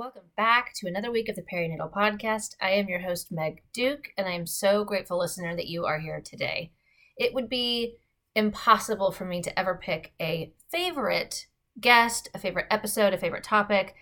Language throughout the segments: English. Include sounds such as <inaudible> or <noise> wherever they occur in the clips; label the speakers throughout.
Speaker 1: Welcome back to another week of the Perinatal Podcast. I am your host, Meg Duke, and I am so grateful, listener, that you are here today. It would be impossible for me to ever pick a favorite guest, a favorite episode, a favorite topic.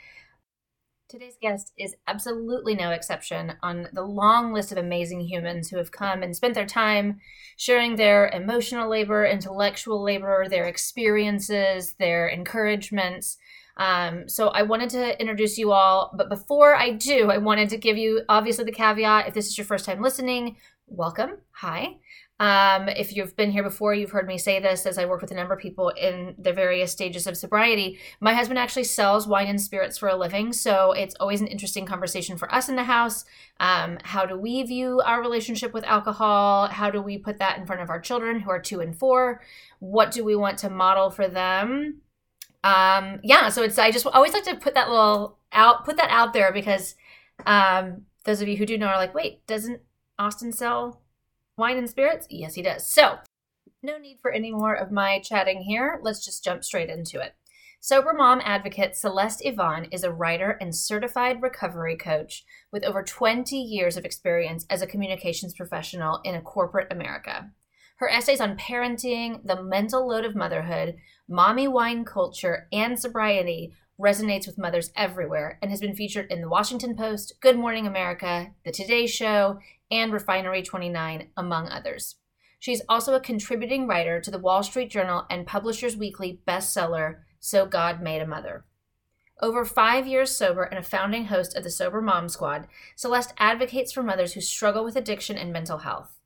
Speaker 1: Today's guest is absolutely no exception on the long list of amazing humans who have come and spent their time sharing their emotional labor, intellectual labor, their experiences, their encouragements um, so I wanted to introduce you all, but before I do, I wanted to give you obviously the caveat. If this is your first time listening, welcome. Hi. Um, if you've been here before, you've heard me say this as I work with a number of people in their various stages of sobriety. My husband actually sells wine and spirits for a living, so it's always an interesting conversation for us in the house. Um, how do we view our relationship with alcohol? How do we put that in front of our children who are two and four? What do we want to model for them? Um yeah so it's i just always like to put that little out put that out there because um those of you who do know are like wait doesn't austin sell wine and spirits? Yes he does. So no need for any more of my chatting here. Let's just jump straight into it. Sober mom advocate celeste yvonne is a writer and certified recovery coach with over 20 years of experience as a communications professional in a corporate america her essays on parenting, the mental load of motherhood, mommy wine culture, and sobriety resonates with mothers everywhere and has been featured in the Washington Post, Good Morning America, The Today Show, and Refinery 29, among others. She's also a contributing writer to the Wall Street Journal and Publishers Weekly bestseller, So God Made a Mother. Over five years sober and a founding host of the Sober Mom Squad, Celeste advocates for mothers who struggle with addiction and mental health.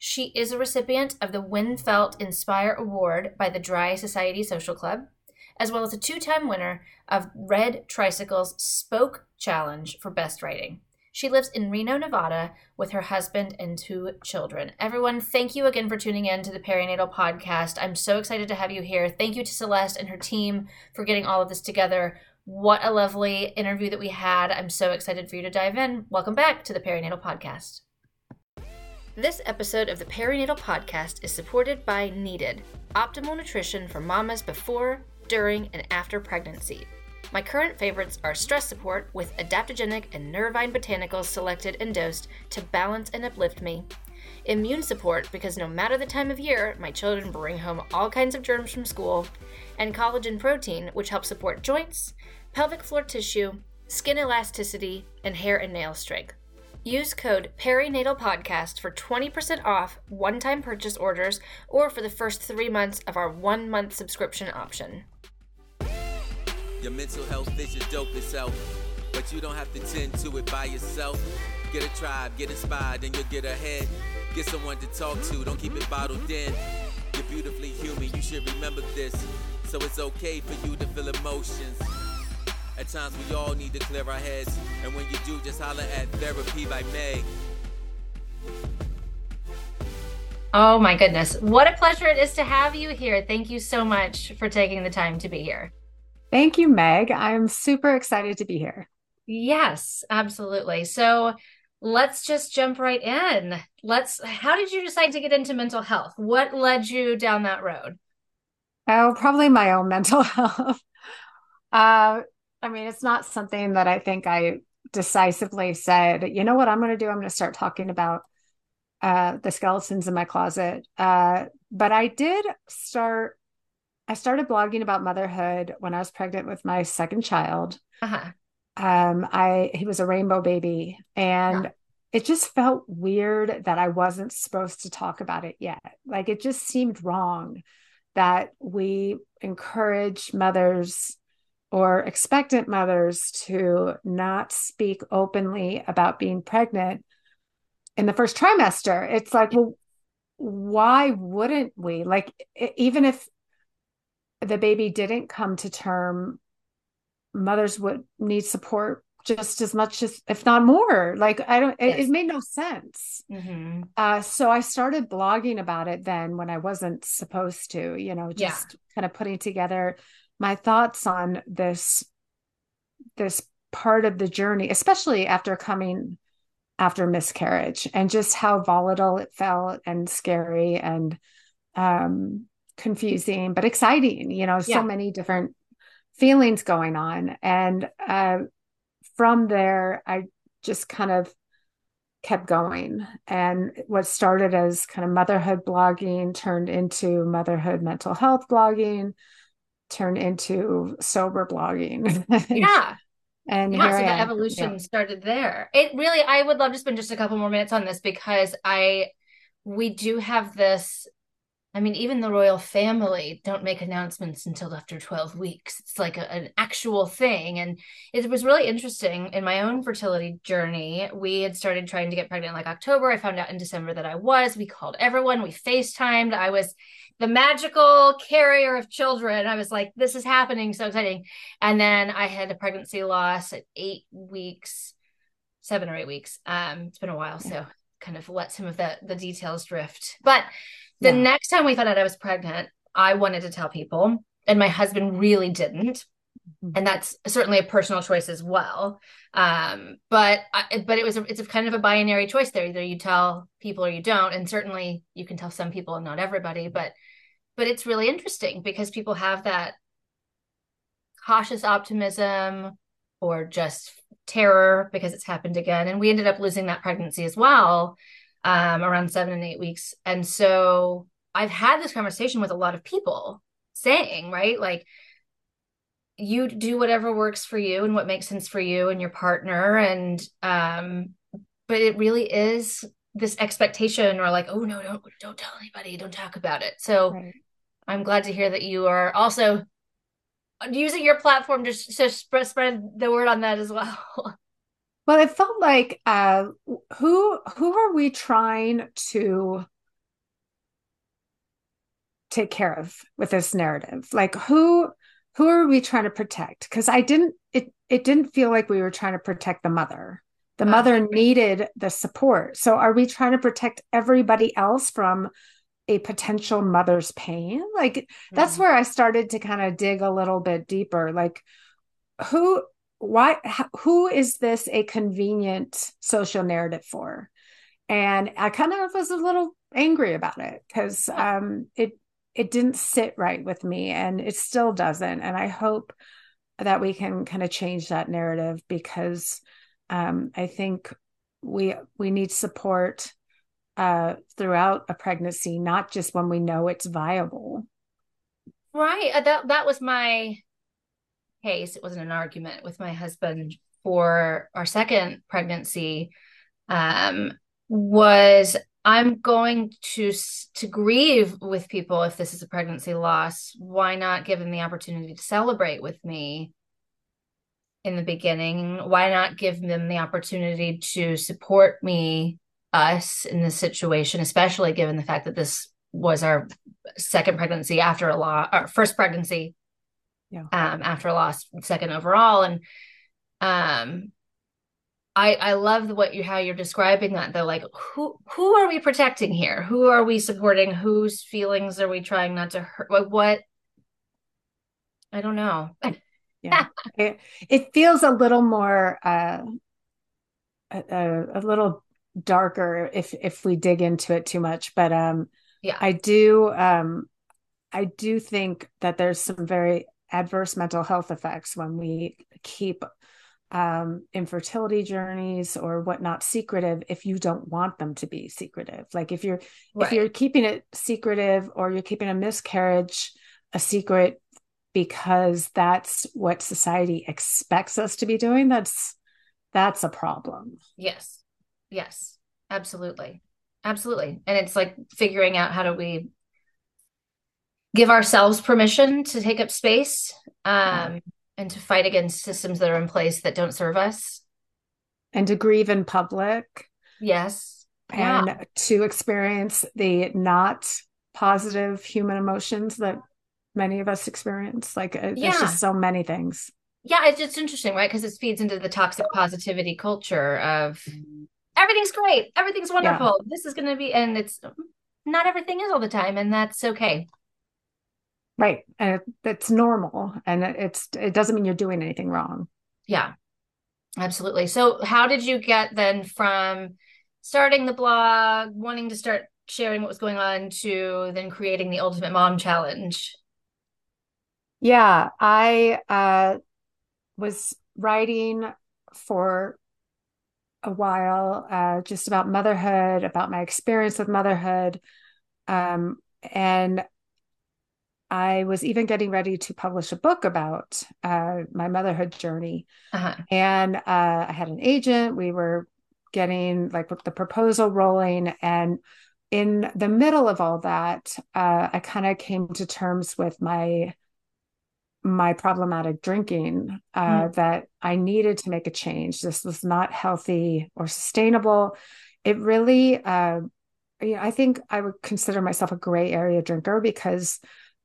Speaker 1: She is a recipient of the Winfelt Inspire Award by the Dry Society Social Club, as well as a two time winner of Red Tricycle's Spoke Challenge for Best Writing. She lives in Reno, Nevada, with her husband and two children. Everyone, thank you again for tuning in to the Perinatal Podcast. I'm so excited to have you here. Thank you to Celeste and her team for getting all of this together. What a lovely interview that we had. I'm so excited for you to dive in. Welcome back to the Perinatal Podcast. This episode of the Perinatal Podcast is supported by Needed, optimal nutrition for mamas before, during, and after pregnancy. My current favorites are stress support with adaptogenic and nervine botanicals selected and dosed to balance and uplift me. Immune support because no matter the time of year, my children bring home all kinds of germs from school. And collagen protein, which helps support joints, pelvic floor tissue, skin elasticity, and hair and nail strength. Use code Perinatal Podcast for 20% off one time purchase orders or for the first three months of our one month subscription option.
Speaker 2: Your mental health is your dopest self, but you don't have to tend to it by yourself. Get a tribe, get inspired, and you'll get ahead. Get someone to talk to, don't keep it bottled in. You're beautifully human, you should remember this. So it's okay for you to feel emotions. At times we all need to clear our heads. And when you do, just holler at Therapy by Meg.
Speaker 1: Oh my goodness. What a pleasure it is to have you here. Thank you so much for taking the time to be here.
Speaker 3: Thank you, Meg. I'm super excited to be here.
Speaker 1: Yes, absolutely. So let's just jump right in. Let's, how did you decide to get into mental health? What led you down that road?
Speaker 3: Oh, probably my own mental <laughs> health. Uh, I mean, it's not something that I think I decisively said, you know what I'm going to do? I'm going to start talking about uh, the skeletons in my closet. Uh, but I did start, I started blogging about motherhood when I was pregnant with my second child. Uh-huh. Um, I, he was a rainbow baby and yeah. it just felt weird that I wasn't supposed to talk about it yet. Like it just seemed wrong that we encourage mothers or expectant mothers to not speak openly about being pregnant in the first trimester. It's like, well, why wouldn't we? Like, even if the baby didn't come to term, mothers would need support just as much as, if not more. Like, I don't, yes. it, it, made no sense. Mm-hmm. Uh, so I started blogging about it then when I wasn't supposed to, you know, just yeah. kind of putting together my thoughts on this this part of the journey especially after coming after miscarriage and just how volatile it felt and scary and um confusing but exciting you know yeah. so many different feelings going on and uh from there, I just kind of kept going. And what started as kind of motherhood blogging turned into motherhood mental health blogging, turned into sober blogging. <laughs>
Speaker 1: Yeah.
Speaker 3: and
Speaker 1: yeah, so the
Speaker 3: am.
Speaker 1: evolution
Speaker 3: Yeah.
Speaker 1: started there. It really, I would love to spend just a couple more minutes on this because I, we do have this. I mean, even the royal family don't make announcements until after 12 weeks. It's like a, an actual thing. And it was really interesting in my own fertility journey. We had started trying to get pregnant like October. I found out in December that I was. We called everyone, we FaceTimed. I was the magical carrier of children. I was like, this is happening. So exciting. And then I had a pregnancy loss at eight weeks, seven or eight weeks. Um, it's been a while, so kind of let some of the the details drift. But the
Speaker 3: Yeah.
Speaker 1: next time we found out I was pregnant, I wanted to tell people, and my husband really didn't.
Speaker 3: Mhm.
Speaker 1: And that's certainly a personal choice as well. Um, but I, but it was a, it's a kind of a binary choice there. Either you tell people or you don't, and certainly you can tell some people and not everybody. But but it's really interesting because people have that cautious optimism or just terror because it's happened again. And we ended up losing that pregnancy as well, um, around seven and eight weeks. And so I've had this conversation with a lot of people saying, right, like, you do whatever works for you and what makes sense for you and your partner. And, um, but it really is this expectation or like, oh no, don't don't tell anybody, don't talk about it. So
Speaker 3: Right.
Speaker 1: I'm glad to hear that you are also using your platform to, to spread, spread the word on that as well. <laughs>
Speaker 3: Well, it felt like uh, who who are we trying to take care of with this narrative? Like who who are we trying to protect? Because I didn't it it didn't feel like we were trying to protect the mother. The
Speaker 1: Uh,
Speaker 3: mother needed the support. So are we trying to protect everybody else from a potential mother's pain? Like that's
Speaker 1: Mhm.
Speaker 3: where I started to kind of dig a little bit deeper. Like who why who is this a convenient social narrative for? And i kind of was a little angry about it because um it it didn't sit right with me and it still doesn't. And i hope that we can kind of change that narrative because um i think we we need support uh throughout a pregnancy not just when we know it's viable.
Speaker 1: Right. Uh, That that was my case. It wasn't an argument with my husband for our second pregnancy. Um, was I'm going to to grieve with people if this is a pregnancy loss. Why not give them the opportunity to celebrate with me in the beginning? Why not give them the opportunity to support me, us in this situation, especially given the fact that this was our second pregnancy after a loss, our first pregnancy
Speaker 3: Yeah.
Speaker 1: um, after a loss, second overall, and um, I I love what you how you're describing that though. Like who who are we protecting here? Who are we supporting? Whose feelings are we trying not to hurt? What, what? I don't know.
Speaker 3: yeah <laughs> it, it feels a little more uh a, a, a little darker if if we dig into it too much but um
Speaker 1: Yeah.
Speaker 3: i do um i do think that there's some very adverse mental health effects when we keep um infertility journeys or whatnot secretive if you don't want them to be secretive like if you're if you're keeping it secretive or you're keeping a miscarriage a secret because that's what society expects us to be doing that's that's a problem
Speaker 1: Yes. Yes. Absolutely. Absolutely. And it's like figuring out how do we give ourselves permission to take up space um, and to fight against systems that are in place that don't serve us.
Speaker 3: and to grieve in public
Speaker 1: Yes.
Speaker 3: and
Speaker 1: Yeah.
Speaker 3: to experience the not positive human emotions that many of us experience like uh, there's
Speaker 1: Yeah.
Speaker 3: just so many things
Speaker 1: Yeah, it's just interesting, right? Because it feeds into the toxic positivity culture of everything's great, everything's wonderful. This is going to be, and it's not everything is all the time, and that's okay.
Speaker 3: Right and it's normal and it- it's it doesn't mean you're doing anything wrong
Speaker 1: Yeah, absolutely. So, how did you get then from starting the blog, wanting to start sharing what was going on, to then creating the Ultimate Mom Challenge?
Speaker 3: Yeah, I uh, was writing for a while, uh, just about motherhood, about my experience with motherhood. Um, and I was even getting ready to publish a book about uh, my motherhood journey. Uh-huh. And uh, I had an agent. We were getting like the proposal rolling. And in the middle of all that, uh, I kind of came to terms with my my problematic drinking uh, mm. that I needed to make a change. This was not healthy or sustainable. It really, uh, you know, I think I would consider myself a gray area drinker because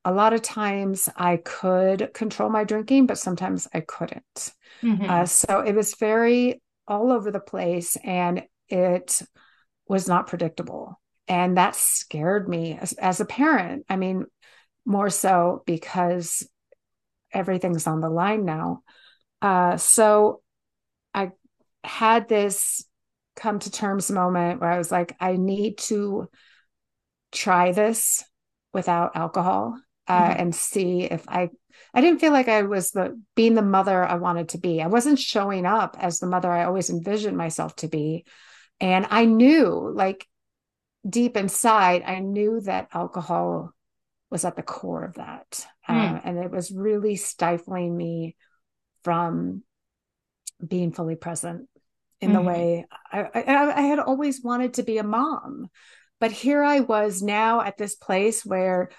Speaker 3: a lot of times I could control my drinking, but sometimes I couldn't. Mm-hmm. Uh, so it was very all over the place and it was not predictable. And that scared me as, as a parent. I mean, more so because everything's on the line now. Uh, so I had this come to terms moment where I was like, I need to try this without alcohol uh, mm-hmm. and see if I. I didn't feel like I was the being the mother I wanted to be. I wasn't showing up as the mother I always envisioned myself to be, and I knew, like deep inside, I knew that alcohol was at the core of that. Mm. Uh, and it was really stifling me from being fully present in mm. the way I, I, I had always wanted to be a mom. But here I was now at this place where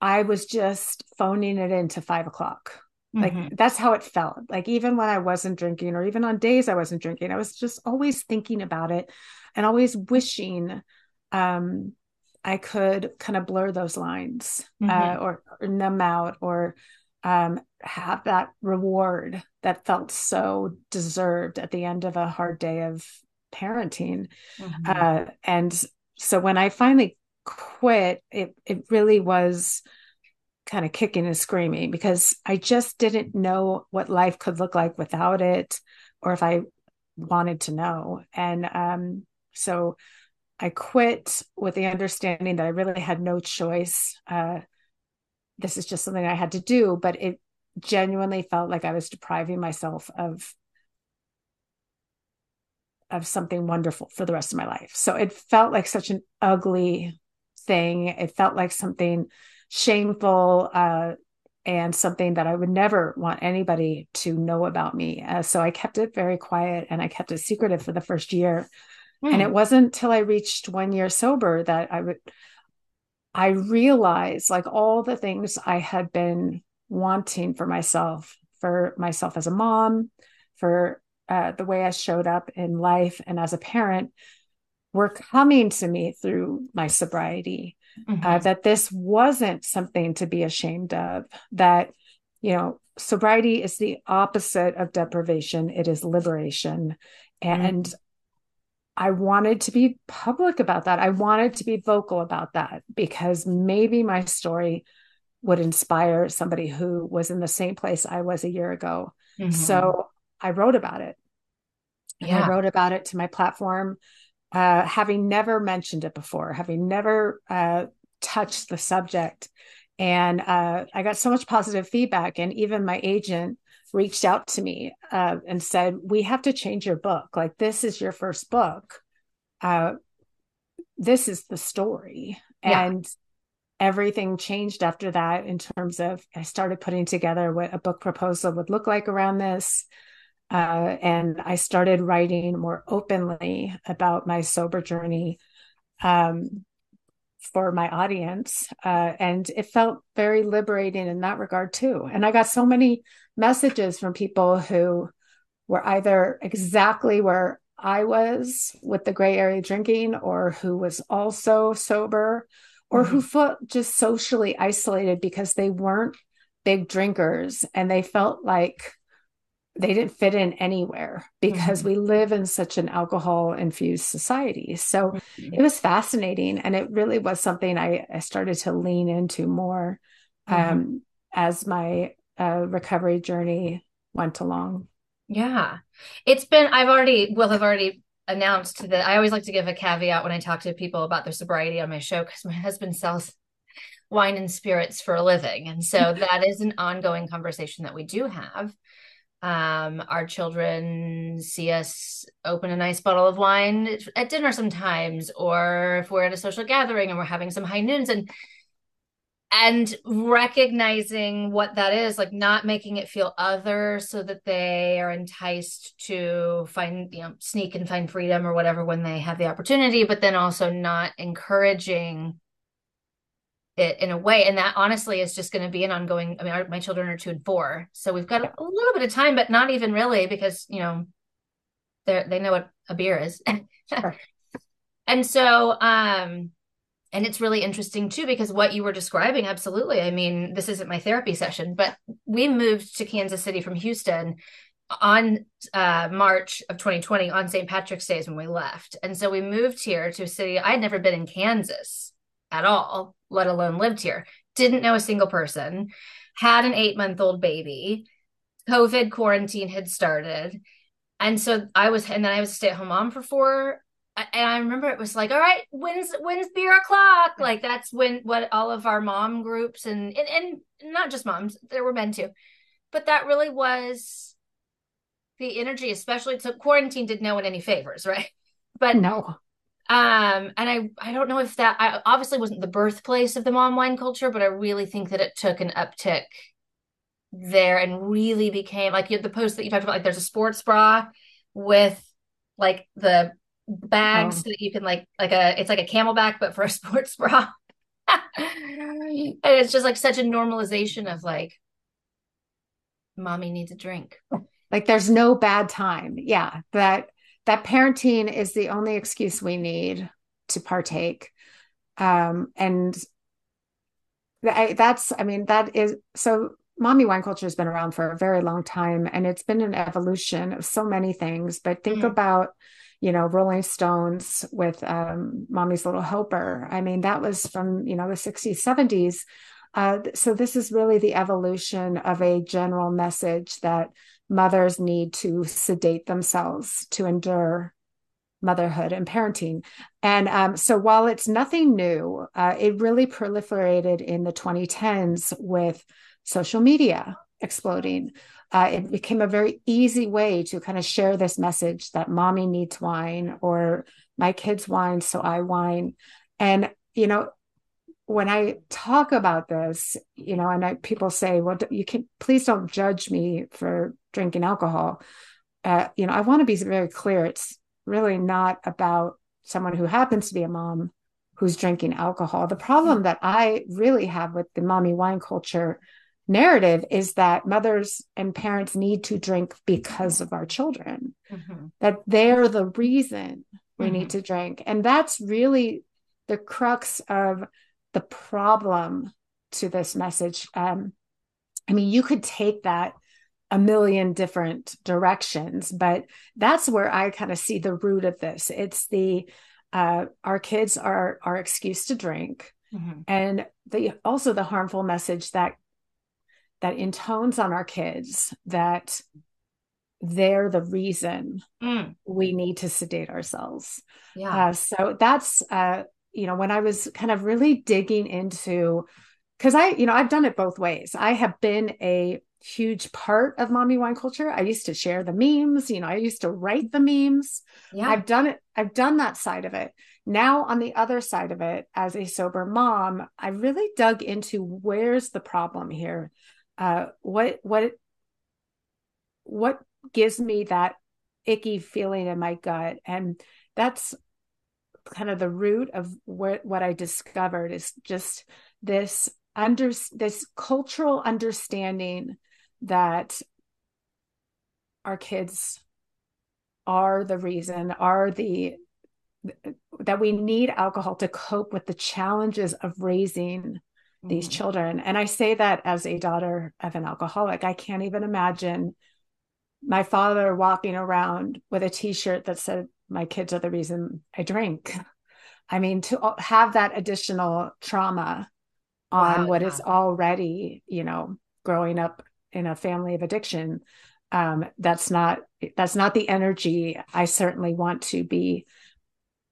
Speaker 3: I was just phoning it into five o'clock. Like mm-hmm. that's how it felt. Like even when I wasn't drinking, or even on days I wasn't drinking, I was just always thinking about it and always wishing um, I could kind of blur those lines uh, mm-hmm. uh, or, or, numb out or um, have that reward that felt so deserved at the end of a hard day of parenting. Mm-hmm. Uh, and so when I finally quit, it it really was kind of kicking and screaming because I just didn't know what life could look like without it, or if I wanted to know. And um, so I quit with the understanding that I really had no choice. Uh, this is just something I had to do, but it genuinely felt like I was depriving myself of of something wonderful for the rest of my life. So it felt like such an ugly thing. It felt like something shameful uh, and something that I would never want anybody to know about me. Uh, so I kept it very quiet and I kept it secretive for the first year. Mm. And it hmm. wasn't until I reached one year sober that I would I realized like all the things I had been wanting for myself, for myself as a mom, for uh, the way I showed up in life and as a parent, were coming to me through my sobriety. Uh, mm-hmm. Uh, that this wasn't something to be ashamed of. That you know, sobriety is the opposite of deprivation; it is liberation. And mm-hmm. I wanted to be public about that. I wanted to be vocal about that because maybe my story would inspire somebody who was in the same place I was a year ago. Mm-hmm. So I wrote about it. Yeah. I wrote about it to my platform, uh, having never mentioned it before, having never uh, touched the subject. And uh, I got so much positive feedback. And even my agent reached out to me uh, and said, "We have to change your book. Like this is your first book. Uh, this is the story." Yeah. And everything changed after that in terms of I started putting together what a book proposal would look like around this. Uh, and I started writing more openly about my sober journey um, for my audience. Uh, and it felt very liberating in that regard, too. And I got so many messages from people who were either exactly where I was with the gray area drinking, or who was also sober, or mm-hmm. who felt just socially isolated because they weren't big drinkers and they felt like they didn't fit in anywhere because mm-hmm. we live in such an alcohol infused society. So mm-hmm. it was fascinating. And it really was something I, I started to lean into more mm-hmm. um, as my uh, recovery journey went along.
Speaker 1: Yeah. It's been, I've already, will have already announced that I always like to give a caveat when I talk to people about their sobriety on my show because my husband sells wine and spirits for a living. And so <laughs> that is an ongoing conversation that we do have. Um, our children see us open a nice bottle of wine at dinner sometimes, or if we're at a social gathering and we're having some high noons and and recognizing what that is like not making it feel other so that they are enticed to find you know sneak and find freedom or whatever when they have the opportunity but then also not encouraging it in a way and that honestly is just going to be an ongoing i mean our, my children are two and four so we've got a, little bit of time but not even really because you know they they know what a beer is sure. <laughs> and so um and it's really interesting too because what you were describing absolutely i mean this isn't my therapy session but we moved to kansas city from houston on uh, march of 2020 on st patrick's day is when we left and so we moved here to a city i'd never been in kansas at all let alone lived here. Didn't know a single person, had an eight month old baby. COVID quarantine had started. And so I was, and then I was a stay at home mom for four. And I remember it was like, all right, when's when's beer o'clock? Mm. Like that's when what all of our mom groups and, and and not just moms, there were men too, but that really was the energy, especially so quarantine did no one any favors, <laughs> right? But
Speaker 3: no,
Speaker 1: um and i i don't know if that I obviously wasn't the birthplace of the mom wine culture but i really think that it took an uptick there and really became like you the post that you talked about like there's a sports bra with like the bags oh. that you can like like a it's like a CamelBak but for a <laughs> sports bra. And it's just like such a normalization of like mommy needs a drink.
Speaker 3: Like there's no bad time. Yeah that that parenting is the only excuse we need to partake. Um, and I, that's i mean that is so mommy wine culture has been around for a very long time and it's been an evolution of so many things but think mm-hmm. about you know rolling stones with um, mommy's little helper. I mean that was from you know the 60s 70s uh, so this is really the evolution of a general message that mothers need to sedate themselves to endure motherhood and parenting. And um, so while it's nothing new, uh, it really proliferated in the 2010s with social media exploding. Uh, it became a very easy way to kind of share this message that mommy needs wine or my kids wine, so I wine. And, you know, when I talk about this, you know, and I, people say, well, you can please don't judge me for drinking alcohol. Uh, you know, I want to be very clear. It's really not about someone who happens to be a mom who's drinking alcohol. The problem that I really have with the mommy wine culture narrative is that mothers and parents need to drink because of our children, mm-hmm. that they're the reason we mm-hmm. need to drink. And that's really the crux of the problem to this message. Um, I mean, you could take that a million different directions, but that's where I kind of see the root of this. It's the uh, our kids are our excuse to drink, mm-hmm. and the also the harmful message that that intones on our kids that they're the reason mm. we need to sedate ourselves. Yeah. Uh, so that's uh, you know, when I was kind of really digging into, because I, you know, I've done it both ways. I have been a huge part of mommy wine culture. I used to share the memes, you know, I used to write the memes. Yeah. I've done it, I've done that side of it. Now, on the other side of it, as a sober mom, I really dug into where's the problem here? Uh, what, what, what gives me that icky feeling in my gut? And that's kind of the root of what what I discovered is just this under this cultural understanding that our kids are the reason are the that we need alcohol to cope with the challenges of raising these mm. children and i say that as a daughter of an alcoholic i can't even imagine my father walking around with a t-shirt that said my kids are the reason I drink. I mean, to have that additional trauma on wow, what yeah. is already, you know, growing up in a family of addiction, um, that's not that's not the energy I certainly want to be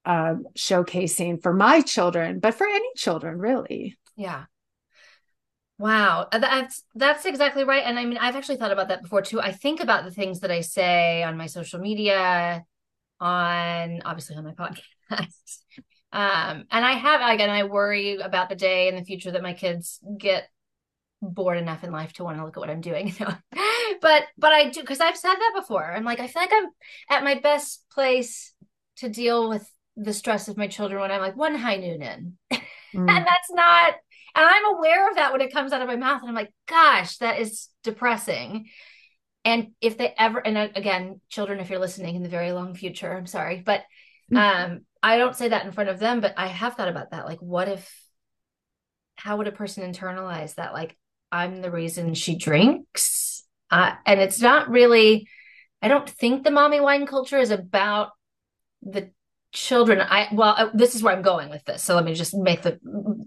Speaker 3: uh, showcasing for my children, but for any children, really.
Speaker 1: Yeah. Wow, uh, that's that's exactly right. And I mean, I've actually thought about that before too. I think about the things that I say on my social media, on obviously on my podcast. <laughs> Um, and I have again, I worry about the day in the future that my kids get bored enough in life to want to look at what I'm doing. <laughs> but but I do because I've said that before. I'm like, I feel like I'm at my best place to deal with the stress of my children when I'm like one high noon in. <laughs> Mm. and that's not and I'm aware of that when it comes out of my mouth. And I'm like, gosh, that is depressing. And if they ever, and again, children, if you're listening in the very long future, I'm sorry, but mm. um, I don't say that in front of them, but I have thought about that. Like, what if, how would a person internalize that? Like, I'm the reason she drinks. Uh, and it's not really, I don't think the mommy wine culture is about the children i well uh, this is where i'm going with this so let me just make the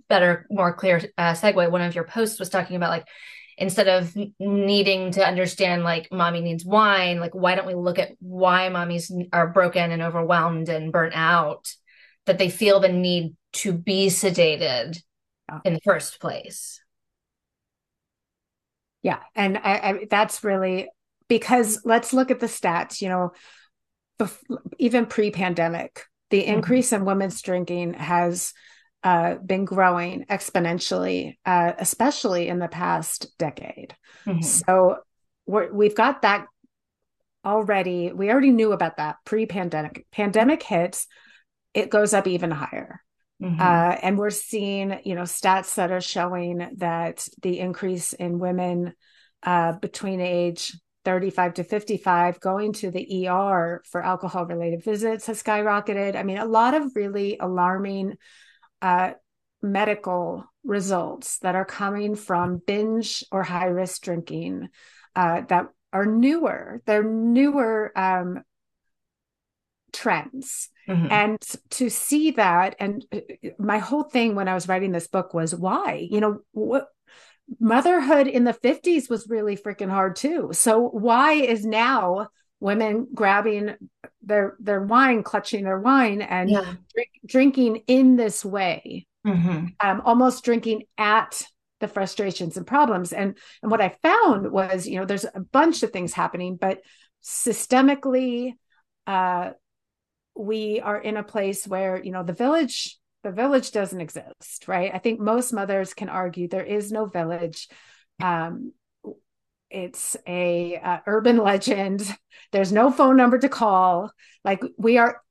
Speaker 1: better more clear uh, segue one of your posts was talking about like instead of needing to understand like mommy needs wine like why don't we look at why mommies are broken and overwhelmed and burnt out that they feel the need to be sedated in the first place
Speaker 3: yeah and I, I that's really because let's look at the stats you know even pre-pandemic the mm-hmm. increase in women's drinking has uh, been growing exponentially, uh, especially in the past decade. Mm-hmm. So we have got that already. We already knew about that pre-pandemic. Pandemic hits, it goes up even higher. Mm-hmm. Uh, and we're seeing, you know, stats that are showing that the increase in women uh, between age 35 to 55 going to the ER for alcohol related visits has skyrocketed. I mean, a lot of really alarming uh, medical results that are coming from binge or high risk drinking uh, that are newer. They're newer um, trends. Mm-hmm. And to see that, and uh, my whole thing when I was writing this book was why? You know, what motherhood in the 50s was really freaking hard too. So why is now women grabbing their their wine, clutching their wine and yeah. drink, drinking in this way? Mm-hmm. Um, almost drinking at the frustrations and problems. And and what I found was, you know, there's a bunch of things happening, but systemically, uh, we are in a place where you know the village the village doesn't exist, right? I think most mothers can argue there is no village. Um, it's a uh, urban legend. There's no phone number to call. Like we are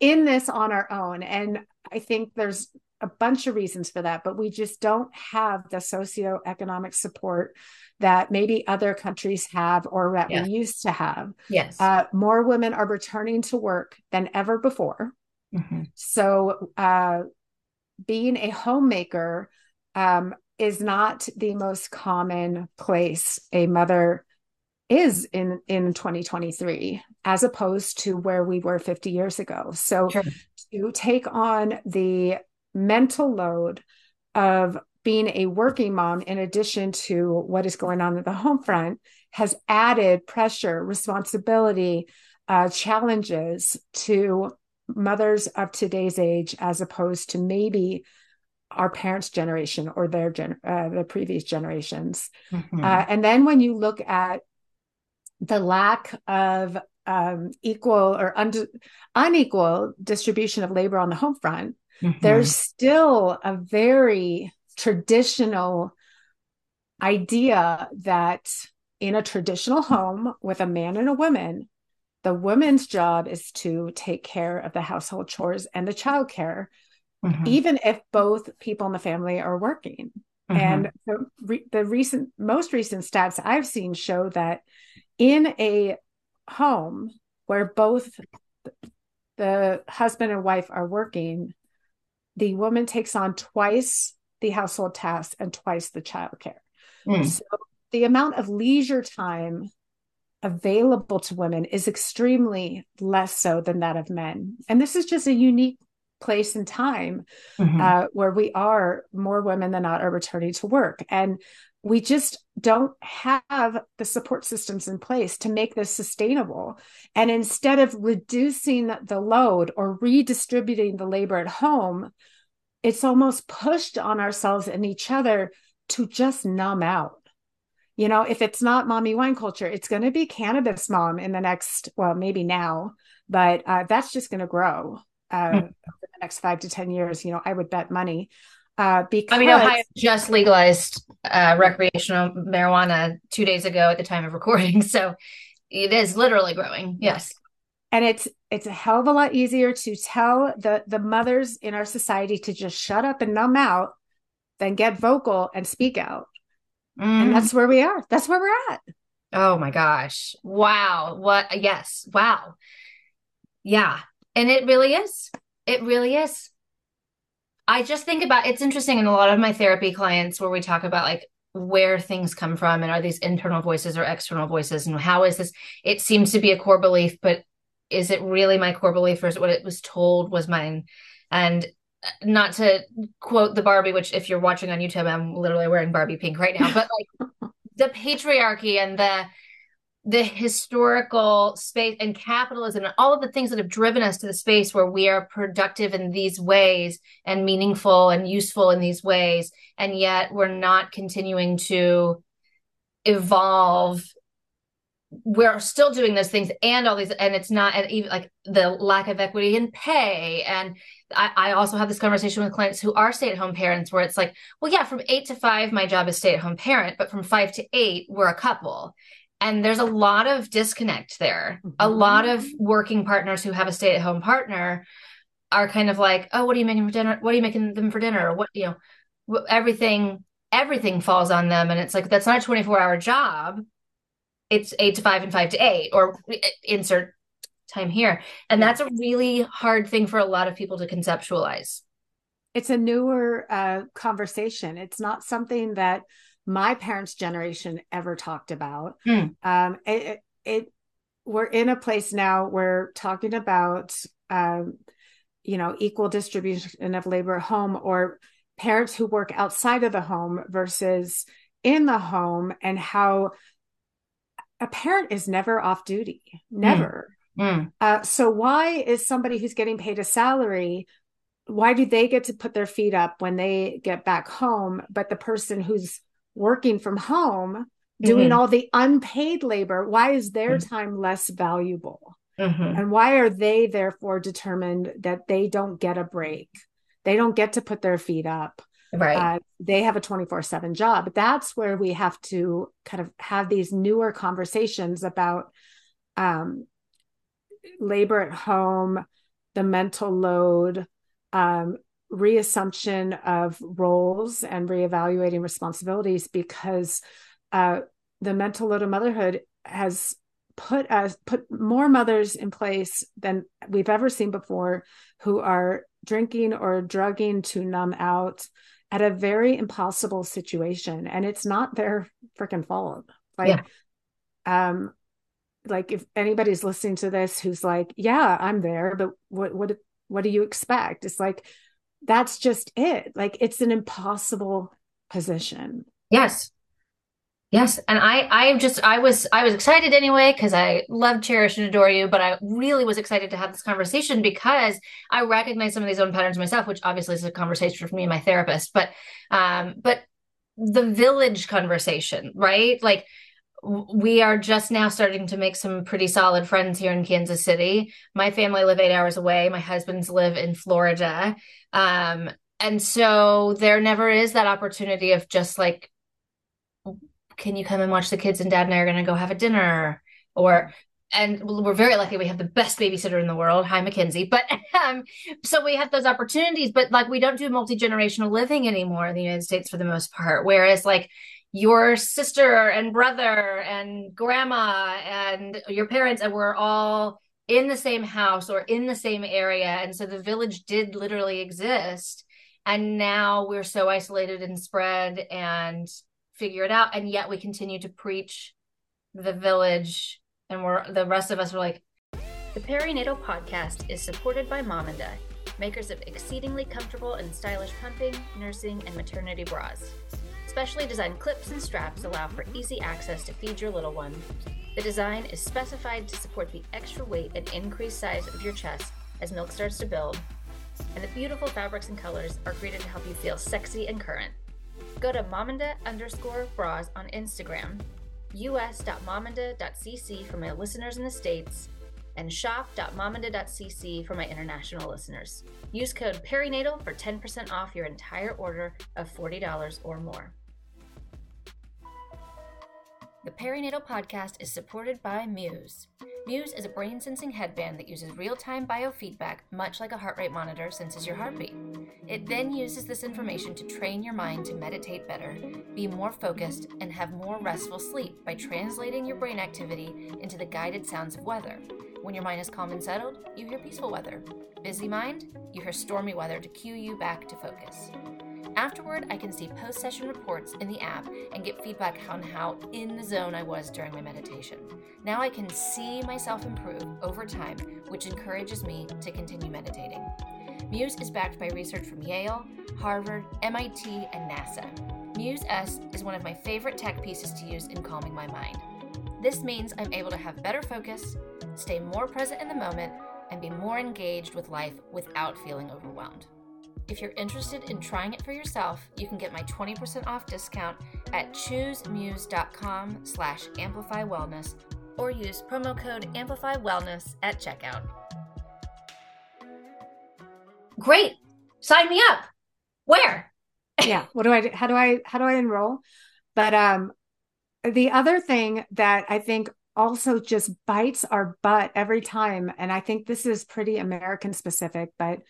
Speaker 3: in this on our own, and I think there's a bunch of reasons for that, but we just don't have the socioeconomic support that maybe other countries have or that we used to have.
Speaker 1: Yes.
Speaker 3: Uh, more women are returning to work than ever before. Mm-hmm. So uh, being a homemaker um, is not the most common place a mother is in in 2023 as opposed to where we were 50 years ago so sure. to take on the mental load of being a working mom in addition to what is going on at the home front has added pressure responsibility uh, challenges to mothers of today's age as opposed to maybe our parents' generation or their gen- uh, the previous generations. Mm-hmm. Uh, and then when you look at the lack of um, equal or un- unequal distribution of labor on the home front, mm-hmm. there's still a very traditional idea that in a traditional home with a man and a woman, the woman's job is to take care of the household chores and the child care, mm-hmm. even if both people in the family are working. Mm-hmm. And the, re- the recent, most recent stats I've seen show that in a home where both the husband and wife are working, the woman takes on twice the household tasks and twice the child care. Mm. So the amount of leisure time available to women is extremely less so than that of men. And this is just a unique place and time mm-hmm. uh, where we are more women than not are returning to work. And we just don't have the support systems in place to make this sustainable. And instead of reducing the load or redistributing the labor at home, it's almost pushed on ourselves and each other to just numb out. You know, if it's not mommy wine culture, it's going to be cannabis mom in the next, well, maybe now, but uh, that's just going to grow uh, mm. over the next five to 10 years. You know, I would bet money. Uh, because
Speaker 1: I mean, Ohio just legalized uh, recreational marijuana two days ago at the time of recording. <laughs> So it is literally growing. Yes.
Speaker 3: And it's it's a hell of a lot easier to tell the the mothers in our society to just shut up and numb out than get vocal and speak out. Mm. And that's where we are. That's where we're at.
Speaker 1: Oh my gosh. Wow. What yes. Wow. Yeah. And it really is. It really is. I just think about it's interesting in a lot of my therapy clients where we talk about like where things come from and are these internal voices or external voices and how is this it seems to be a core belief but is it really my core belief or is what it was told was mine and uh, not to quote the barbie which if you're watching on youtube i'm literally wearing barbie pink right now but like <laughs> the patriarchy and the the historical space and capitalism and all of the things that have driven us to the space where we are productive in these ways and meaningful and useful in these ways and yet we're not continuing to evolve. We're still doing those things and all these and it's not and even like the lack of equity in pay. And I, I also have this conversation with clients who are stay-at-home parents where it's like well yeah from eight to five my job is stay-at-home parent but from five to eight we're a couple and there's a lot of disconnect there. Mm-hmm. a lot of working partners who have a stay-at-home partner are kind of like oh what are you making for dinner? What are you making them for dinner? Or what you know everything everything falls on them. And it's like that's not a 24 hour job. It's eight to five and five to eight or insert time here. And that's a really hard thing for a lot of people to conceptualize.
Speaker 3: It's a newer uh, conversation. It's not something that my parents' generation ever talked about. Mm. Um, it, it, we're in a place now where talking about, um, you know, equal distribution of labor at home or parents who work outside of the home versus in the home and how a parent is never off duty, never. Mm. Mm. Uh, so why is somebody who's getting paid a salary why do they get to put their feet up when they get back home but the person who's working from home doing mm-hmm. all the unpaid labor why is their mm-hmm. time less valuable mm-hmm. and why are they therefore determined that they don't get a break they don't get to put their feet up
Speaker 1: right
Speaker 3: uh, they have a 24/7 job that's where we have to kind of have these newer conversations about um, labor at home the mental load um, reassumption of roles and reevaluating responsibilities because uh, the mental load of motherhood has put us put more mothers in place than we've ever seen before who are drinking or drugging to numb out at a very impossible situation. And it's not their freaking fault. Like yeah. um like if anybody's listening to this who's like yeah i'm there but what what what do you expect? It's like that's just it. Like it's an impossible position.
Speaker 1: Yes. Yes. And I, I just, I was, I was excited anyway, because I love, cherish, and adore you. But I really was excited to have this conversation because I recognize some of these own patterns myself, which obviously is a conversation for me and my therapist. But, um, but the village conversation, right? Like we are just now starting to make some pretty solid friends here in Kansas City. My family live eight hours away. My husband's live in Florida. Um, and so there never is that opportunity of just like, can you come and watch the kids and dad and I are going to go have a dinner? Or, and we're very lucky we have the best babysitter in the world. Hi, Mackenzie. But <laughs> um, so we have those opportunities, but like we don't do multi generational living anymore in the United States for the most part. Whereas, like, your sister and brother and grandma and your parents and we're all in the same house or in the same area. And so the village did literally exist. And now we're so isolated and spread and figure it out. And yet we continue to preach the village. And we're the rest of us are like
Speaker 4: the perinatal podcast is supported by Momanda makers of exceedingly comfortable and stylish pumping nursing and maternity bras Specially designed clips and straps allow for easy access to feed your little one. The design is specified to support the extra weight and increased size of your chest as milk starts to build, and the beautiful fabrics and colors are created to help you feel sexy and current. Go to Momanda underscore bras on Instagram, us.momanda.cc for my listeners in the States, and shop.momanda.cc for my international listeners. Use code perinatal for 10% off your entire order of $40 or more. The Perinatal Podcast is supported by Muse. Muse is a brain sensing headband that uses real time biofeedback, much like a heart rate monitor senses your heartbeat. It then uses this information to train your mind to meditate better, be more focused, and have more restful sleep by translating your brain activity into the guided sounds of weather. When your mind is calm and settled, you hear peaceful weather. Busy mind, you hear stormy weather to cue you back to focus. Afterward, I can see post session reports in the app and get feedback on how in the zone I was during my meditation. Now I can see myself improve over time, which encourages me to continue meditating. Muse is backed by research from Yale, Harvard, MIT, and NASA. Muse S is one of my favorite tech pieces to use in calming my mind. This means I'm able to have better focus, stay more present in the moment, and be more engaged with life without feeling overwhelmed. If you're interested in trying it for yourself, you can get my 20% off discount at choosemuse.com slash amplifywellness or use promo code amplify wellness at checkout. Great. Sign me up. Where? <laughs>
Speaker 3: yeah. What do I do? how do I how do I enroll? But um the other thing that I think also just bites our butt every time and I think this is pretty American specific, but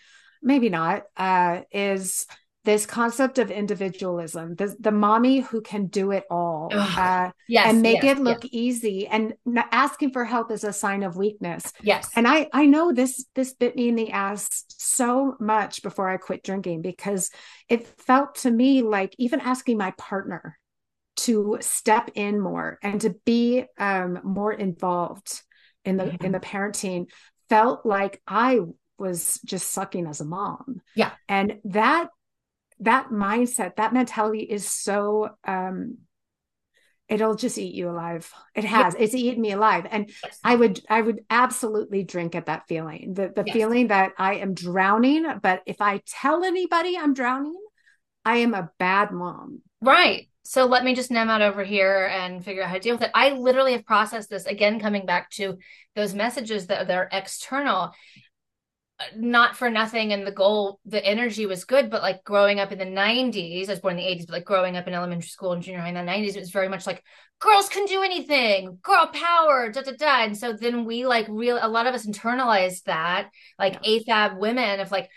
Speaker 3: maybe not, uh, is this concept of individualism, the, the mommy who can do it all uh,
Speaker 1: yes,
Speaker 3: and make
Speaker 1: yes,
Speaker 3: it look
Speaker 1: yes.
Speaker 3: easy and asking for help is a sign of weakness.
Speaker 1: Yes.
Speaker 3: And I, I know this, this bit me in the ass so much before I quit drinking because it felt to me like even asking my partner to step in more and to be um, more involved in the, in the parenting felt like I was just sucking as a mom.
Speaker 1: Yeah.
Speaker 3: And that that mindset, that mentality is so um it'll just eat you alive. It has. It's eaten me alive. And
Speaker 1: Yes.
Speaker 3: I would I would absolutely drink at that feeling. The the
Speaker 1: Yes.
Speaker 3: feeling that I am drowning, but if I tell anybody I'm drowning, I am a bad mom.
Speaker 1: Right. So let me just numb out over here and figure out how to deal with it. I literally have processed this again, coming back to those messages that, that are external. Not for nothing, and the goal, the energy was good, but like growing up in the 90s, I was born in the 80s, but like growing up in elementary school and junior high in the 90s, it was very much like girls can do anything, girl power, da da da. And so then we like real, a lot of us internalized that, like AFAB women of like,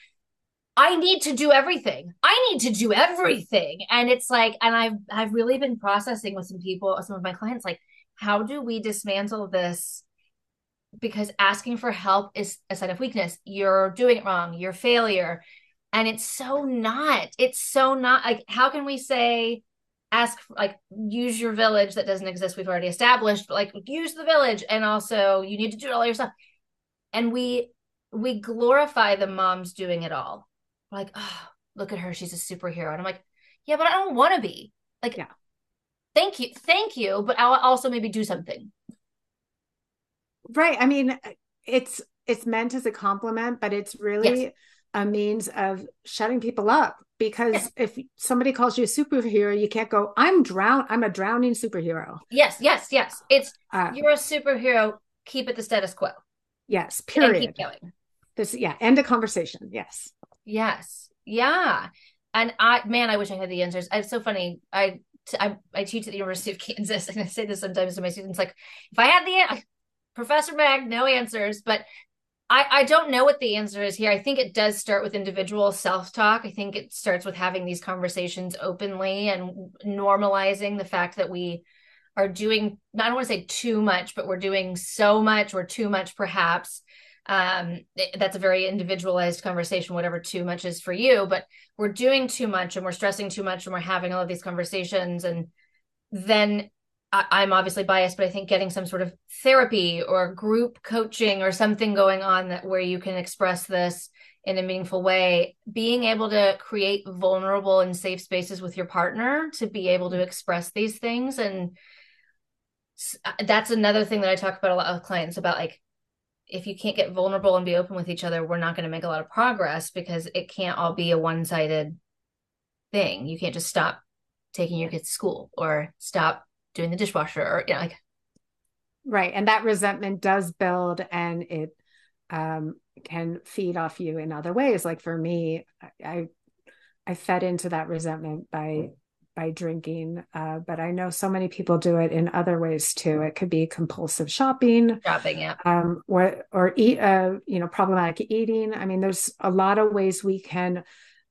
Speaker 1: I need to do everything. I need to do everything. And it's like, and I've I've really been processing with some people, some of my clients, like, how do we dismantle this? Because asking for help is a sign of weakness. You're doing it wrong, you're failure. And it's so not. It's so not like how can we say ask like use your village that doesn't exist, we've already established, but like use the village and also you need to do it all yourself. And we we glorify the moms doing it all like, oh, look at her, she's a superhero. And I'm like, yeah, but I don't want to be. Like,
Speaker 3: Yeah.
Speaker 1: thank you, thank you, but I'll also maybe do something.
Speaker 3: Right. I mean, it's it's meant as a compliment, but it's really
Speaker 1: Yes.
Speaker 3: a means of shutting people up because
Speaker 1: Yes.
Speaker 3: if somebody calls you a superhero, you can't go, I'm drown I'm a drowning superhero.
Speaker 1: Yes, yes, yes. It's
Speaker 3: Uh,
Speaker 1: you're a superhero. Keep it the status quo.
Speaker 3: yes,
Speaker 1: And
Speaker 3: period.
Speaker 1: keep going.
Speaker 3: This yeah, end of conversation. Yes.
Speaker 1: Yes. Yeah. And I, man, I wish I had the answers. It's so funny. I I teach at the University of Kansas, <laughs> and I say this sometimes to my students, like, if I had the, Professor Meg, no answers, but I, I don't know what the answer is here. I think it does start with individual self-talk. I think it starts with having these conversations openly and normalizing the fact that we are doing, I don't want to say too much, but we're doing so much or too much perhaps um that's a very individualized conversation whatever too much is for you but we're doing too much and we're stressing too much and we're having all of these conversations and then I- i'm obviously biased but i think getting some sort of therapy or group coaching or something going on that where you can express this in a meaningful way being able to create vulnerable and safe spaces with your partner to be able to express these things and that's another thing that i talk about a lot with clients about like if you can't get vulnerable and be open with each other, we're not going to make a lot of progress because it can't all be a one sided thing. You can't just stop taking your kids to school or stop doing the dishwasher or you know like
Speaker 3: right. And that resentment does build and it um, can feed off you in other ways. Like for me i i fed into that resentment by by drinking uh, but i know so many people do it in other ways too. It could be compulsive shopping
Speaker 1: shopping yeah.
Speaker 3: um, or or eat uh, you know problematic eating. I mean there's a lot of ways we can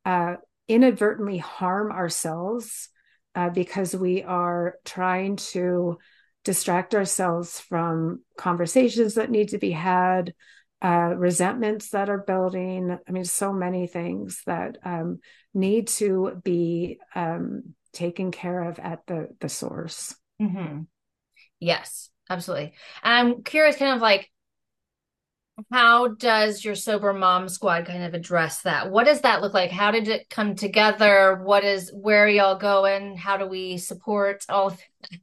Speaker 3: uh, inadvertently harm ourselves uh, because we are trying to distract ourselves from conversations that need to be had, uh, resentments that are building. I mean, so many things that um, need to be um, taken care of at the the source.
Speaker 1: Mm-hmm. Yes, absolutely. And I'm curious, kind of like how does your sober mom squad kind of address that? What does that look like? How did it come together? What is where are y'all going? How do we support all of that?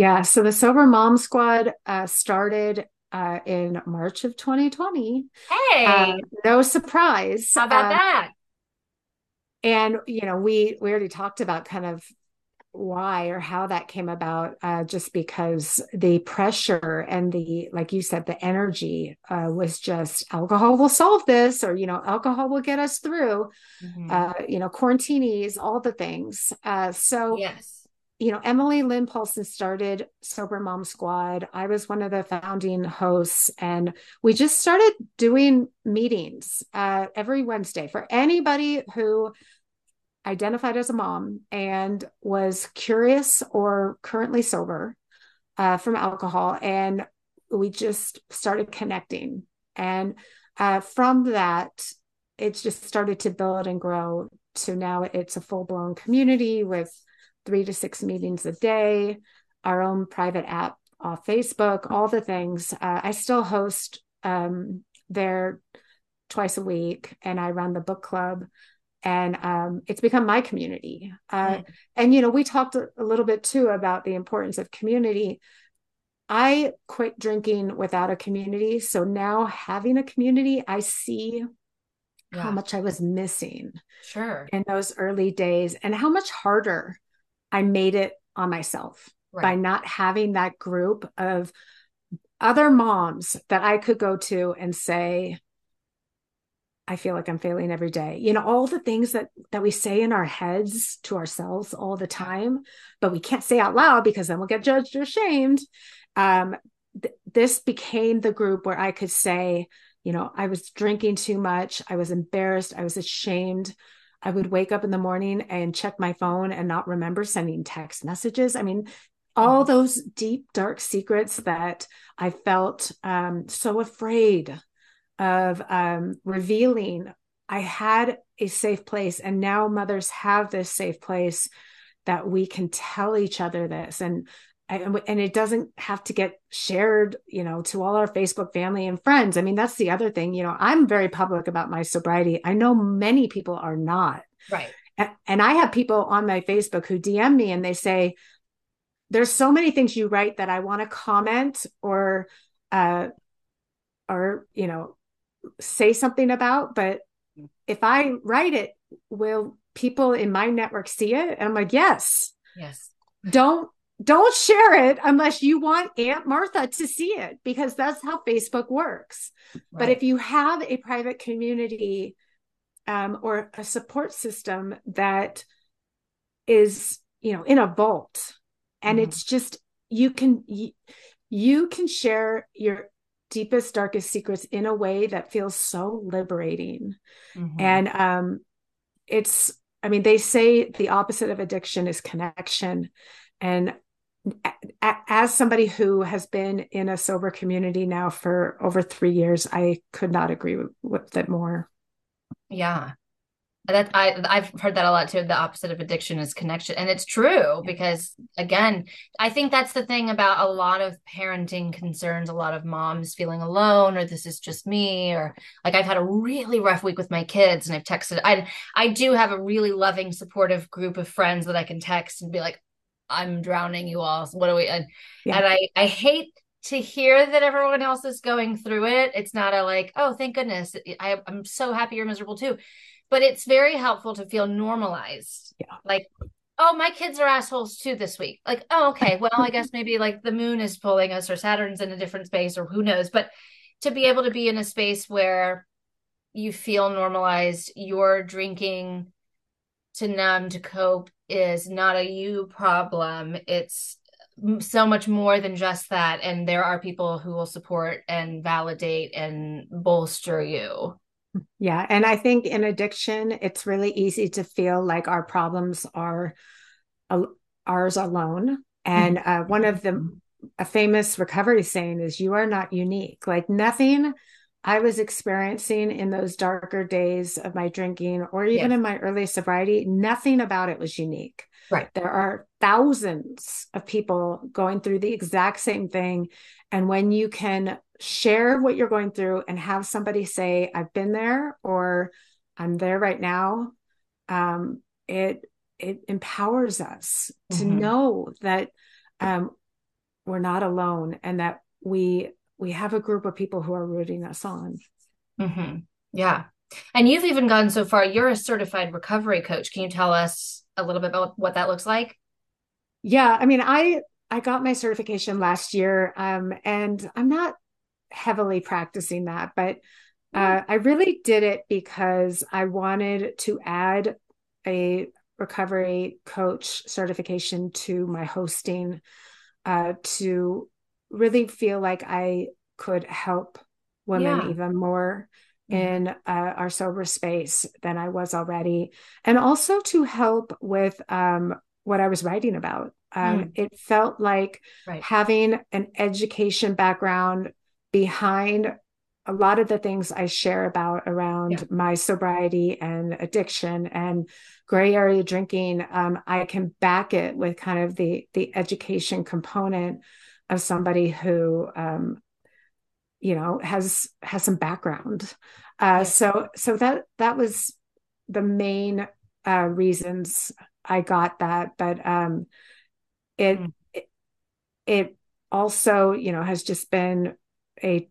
Speaker 3: yeah so the sober mom squad uh, started uh, in march of 2020
Speaker 1: hey! Uh,
Speaker 3: no surprise
Speaker 1: how about uh, that?
Speaker 3: and you know we we already talked about kind of why or how that came about uh, just because the pressure and the like you said the energy uh, was just alcohol will solve this or you know alcohol will get us through mm-hmm. uh, you know quarantinis all the things uh, so
Speaker 1: yes
Speaker 3: you know emily lynn paulson started sober mom squad i was one of the founding hosts and we just started doing meetings uh, every wednesday for anybody who identified as a mom and was curious or currently sober uh, from alcohol. And we just started connecting. And uh, from that, it's just started to build and grow to now it's a full blown community with three to six meetings a day, our own private app off Facebook, all the things. Uh, I still host um, there twice a week and I run the book club and um, it's become my community. Uh, mm. And you know, we talked a, a little bit too about the importance of community. I quit drinking without a community, so now having a community, I see yeah. how much I was missing.
Speaker 1: Sure.
Speaker 3: In those early days, and how much harder I made it on myself right. by not having that group of other moms that I could go to and say, I feel like I'm failing every day. You know, all the things that that we say in our heads to ourselves all the time, but we can't say out loud because then we'll get judged or shamed. Um, th- this became the group where I could say, you know, I was drinking too much. I was embarrassed. I was ashamed. I would wake up in the morning and check my phone and not remember sending text messages. I mean, all mm-hmm. those deep, dark secrets that I felt um, so afraid of um, revealing I had a safe place, and now mothers have this safe place that we can tell each other this, and and it doesn't have to get shared, you know, to all our Facebook family and friends. I mean, that's the other thing. You know, I'm very public about my sobriety. I know many people are not.
Speaker 1: Right.
Speaker 3: And I have people on my Facebook who DM me and they say, "There's so many things you write that I want to comment or, uh, or you know, say something about, but if I write it, will people in my network see it? And I'm like, yes.
Speaker 1: Yes.
Speaker 3: Don't don't share it unless you want Aunt Martha to see it because that's how Facebook works. Right. But if you have a private community um, or a support system that is, you know, in a vault and mm-hmm. it's just you can you, you can share your deepest darkest secrets in a way that feels so liberating. Mm-hmm. and um it's i mean they say the opposite of addiction is connection. And as somebody who has been in a sober community now for over 3 years i could not agree with it more.
Speaker 1: Yeah that I I've heard that a lot too. The opposite of addiction is connection, and it's true because again, I think that's the thing about a lot of parenting concerns. A lot of moms feeling alone, or this is just me, or like I've had a really rough week with my kids, and I've texted. I I do have a really loving, supportive group of friends that I can text and be like, "I'm drowning, you all. What do we?" And, yeah. and I I hate to hear that everyone else is going through it. It's not a like, "Oh, thank goodness, I, I'm so happy you're miserable too." But it's very helpful to feel normalized.
Speaker 3: Yeah.
Speaker 1: Like, oh, my kids are assholes too this week. Like, oh, okay, well, I guess maybe like the moon is pulling us or Saturn's in a different space or who knows. But to be able to be in a space where you feel normalized, you're drinking to numb, to cope is not a you problem. It's so much more than just that. And there are people who will support and validate and bolster you.
Speaker 3: Yeah. And I think in addiction, it's really easy to feel like our problems are uh, ours alone. And uh, one of the a famous recovery saying is, You are not unique. Like nothing I was experiencing in those darker days of my drinking or even yes. in my early sobriety, nothing about it was unique.
Speaker 1: Right.
Speaker 3: There are thousands of people going through the exact same thing. And when you can share what you're going through and have somebody say, I've been there or I'm there right now, um, it it empowers us mm-hmm. to know that um, we're not alone and that we we have a group of people who are rooting us on.
Speaker 1: Mm-hmm. Yeah. And you've even gone so far, you're a certified recovery coach. Can you tell us a little bit about what that looks like?
Speaker 3: Yeah. I mean, I, I got my certification last year. Um, and I'm not heavily practicing that, but uh, I really did it because I wanted to add a recovery coach certification to my hosting uh, to really feel like I could help women yeah. even more mm-hmm. in uh, our sober space than I was already, and also to help with um, what I was writing about. Um, mm. It felt like right. having an education background behind a lot of the things I share about around yeah. my sobriety and addiction and gray area drinking, um, I can back it with kind of the the education component of somebody who um, you know has has some background. Uh, yeah. So so that that was the main uh, reasons I got that, but um, it, mm. it it also you know has just been a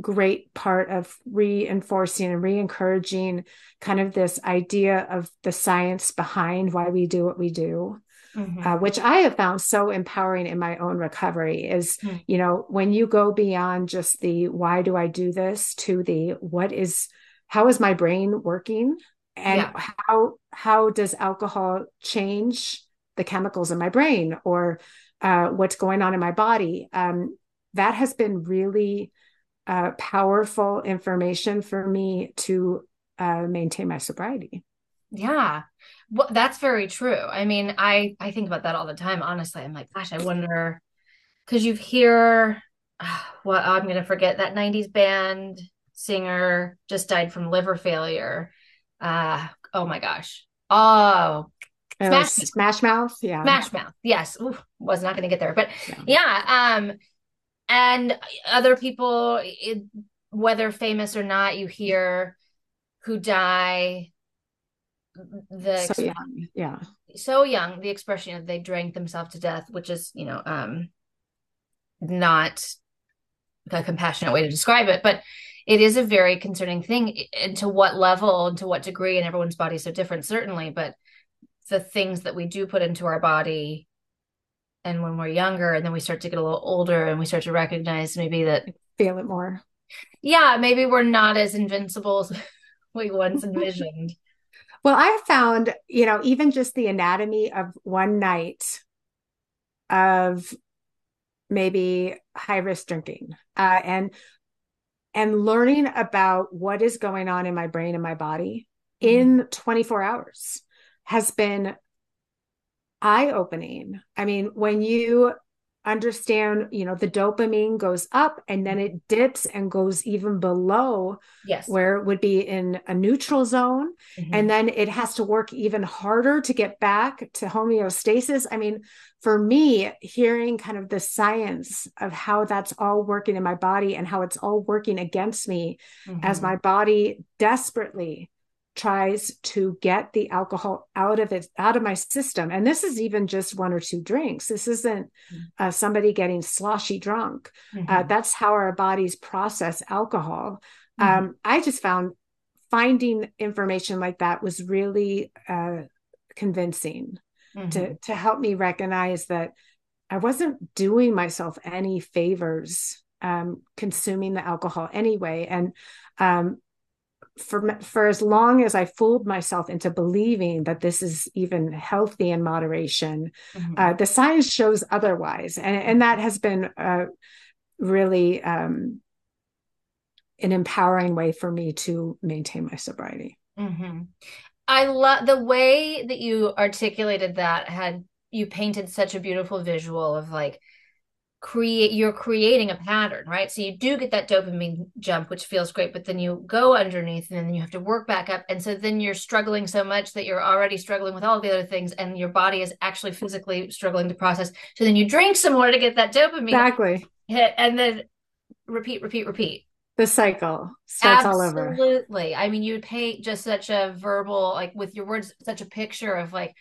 Speaker 3: great part of reinforcing and re-encouraging kind of this idea of the science behind why we do what we do mm-hmm. uh, which i have found so empowering in my own recovery is mm-hmm. you know when you go beyond just the why do i do this to the what is how is my brain working and yeah. how how does alcohol change the chemicals in my brain or uh, what's going on in my body um, that has been really uh, powerful information for me to uh, maintain my sobriety.
Speaker 1: Yeah, well, that's very true. I mean, I I think about that all the time. Honestly, I'm like, gosh, I wonder because you hear uh, <sighs> what I'm going to forget that '90s band singer just died from liver failure. Uh, oh my gosh. Oh,
Speaker 3: Smash, Smash Mouth, yeah.
Speaker 1: Smash Mouth, yes. Ooh, was not going to get there, but yeah. yeah. Um, and other people it, whether famous or not you hear who die the
Speaker 3: so young yeah.
Speaker 1: so young the expression of they drank themselves to death which is you know um not a compassionate way to describe it but it is a very concerning thing and to what level and to what degree and everyone's body is so different certainly but the things that we do put into our body and when we're younger and then we start to get a little older and we start to recognize maybe that
Speaker 3: feel it more
Speaker 1: yeah maybe we're not as invincible as <laughs> we once envisioned <laughs>
Speaker 3: well i found you know even just the anatomy of one night of maybe high risk drinking uh, and and learning about what is going on in my brain and my body mm-hmm. in 24 hours has been eye opening. I mean, when you understand, you know, the dopamine goes up and then it dips and goes even below
Speaker 1: yes.
Speaker 3: where it would be in a neutral zone. Mm-hmm. And then it has to work even harder to get back to homeostasis. I mean, for me, hearing kind of the science of how that's all working in my body and how it's all working against me mm-hmm. as my body desperately tries to get the alcohol out of it out of my system and this is even just one or two drinks this isn't mm-hmm. uh, somebody getting sloshy drunk uh, mm-hmm. uh, that's how our bodies process alcohol mm-hmm. um, i just found finding information like that was really uh, convincing mm-hmm. to to help me recognize that I wasn't doing myself any favors um, consuming the alcohol anyway. And um, for for as long as I fooled myself into believing that this is even healthy in moderation, mm-hmm. uh, the science shows otherwise, and and that has been uh, really um, an empowering way for me to maintain my sobriety.
Speaker 1: Mm-hmm. I love the way that you articulated that. Had you painted such a beautiful visual of like create you're creating a pattern right? So you do get that dopamine jump which feels great but then you go underneath and then you have to work back up. And so then you're struggling so much that you're already struggling with all the other things and your body is actually physically struggling to process. So then you drink some more to get that dopamine
Speaker 3: exactly.
Speaker 1: hit and then repeat repeat repeat.
Speaker 3: The cycle starts
Speaker 1: Absolutely.
Speaker 3: all over.
Speaker 1: Absolutely. I mean you would paint just such a verbal like with your words such a picture of like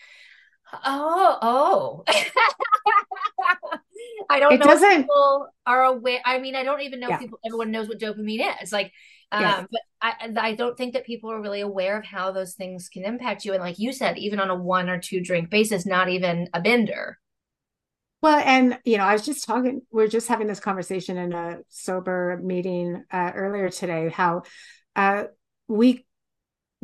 Speaker 1: oh oh <laughs> I don't
Speaker 3: it
Speaker 1: know
Speaker 3: doesn't...
Speaker 1: people are aware. I mean, I don't even know yeah. people. Everyone knows what dopamine is. Like, um, yeah. but I, I don't think that people are really aware of how those things can impact you. And like you said, even on a one or two drink basis, not even a bender.
Speaker 3: Well, and you know, I was just talking. We are just having this conversation in a sober meeting uh, earlier today. How uh, we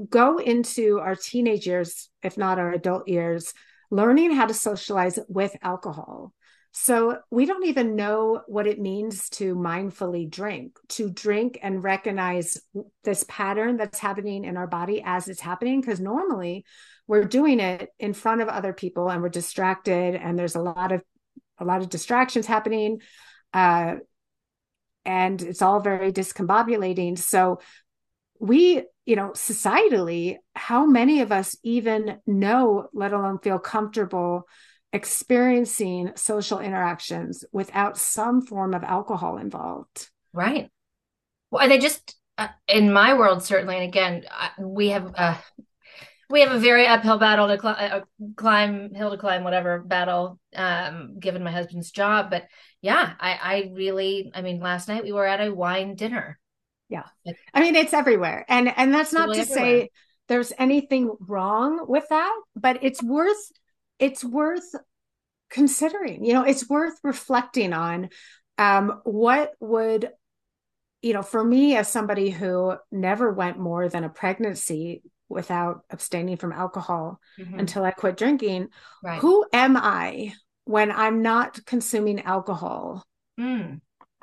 Speaker 3: go into our teenage years, if not our adult years, learning how to socialize with alcohol so we don't even know what it means to mindfully drink, to drink and recognize this pattern that's happening in our body as it's happening. Because normally we're doing it in front of other people and we're distracted and there's a lot of a lot of distractions happening. Uh, and it's all very discombobulating. So we, you know, societally, how many of us even know, let alone feel comfortable experiencing social interactions without some form of alcohol involved.
Speaker 1: Right. Well, they just uh, in my world certainly, and again, we have uh, we have a very uphill battle to cl- uh, climb, hill to climb, whatever battle, um, given my husband's job. But yeah, I, I really, I mean, last night we were at a wine dinner.
Speaker 3: Yeah, I mean, it's everywhere, and and that's not to everywhere. say there's anything wrong with that, but it's worth it's worth considering you know it's worth reflecting on um, what would you know for me as somebody who never went more than a pregnancy without abstaining from alcohol mm-hmm. until i quit drinking right. who am i when i'm not consuming alcohol mm.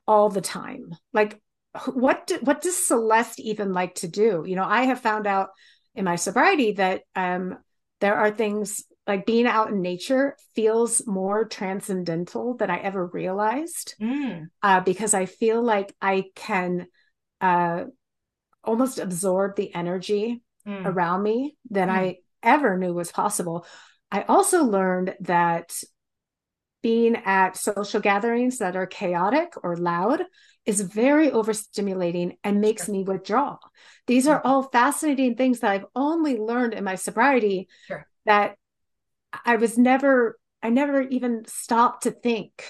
Speaker 3: all the time like what do, what does celeste even like to do you know i have found out in my sobriety that um there are things like being out in nature feels more transcendental than I ever realized mm. uh, because I feel like I can uh, almost absorb the energy mm. around me than mm. I ever knew was possible. I also learned that being at social gatherings that are chaotic or loud is very overstimulating and makes sure. me withdraw. These are mm. all fascinating things that I've only learned in my sobriety sure. that I was never, I never even stopped to think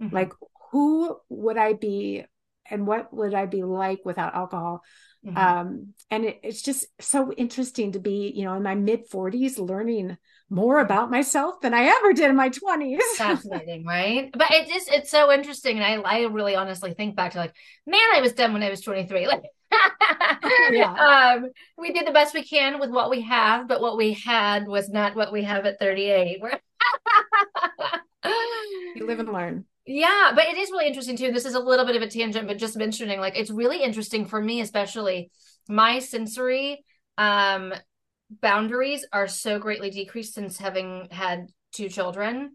Speaker 3: mm-hmm. like, who would I be and what would I be like without alcohol? Mm-hmm. Um, and it, it's just so interesting to be, you know, in my mid 40s learning more about myself than I ever did in my 20s. <laughs>
Speaker 1: Fascinating, right? But it just it's so interesting. And I I really honestly think back to like, man, I was done when I was 23. Like <laughs> yeah. Um, we did the best we can with what we have, but what we had was not what we have at 38. <laughs>
Speaker 3: you live and learn.
Speaker 1: Yeah, but it is really interesting too. This is a little bit of a tangent, but just mentioning like it's really interesting for me, especially my sensory um boundaries are so greatly decreased since having had two children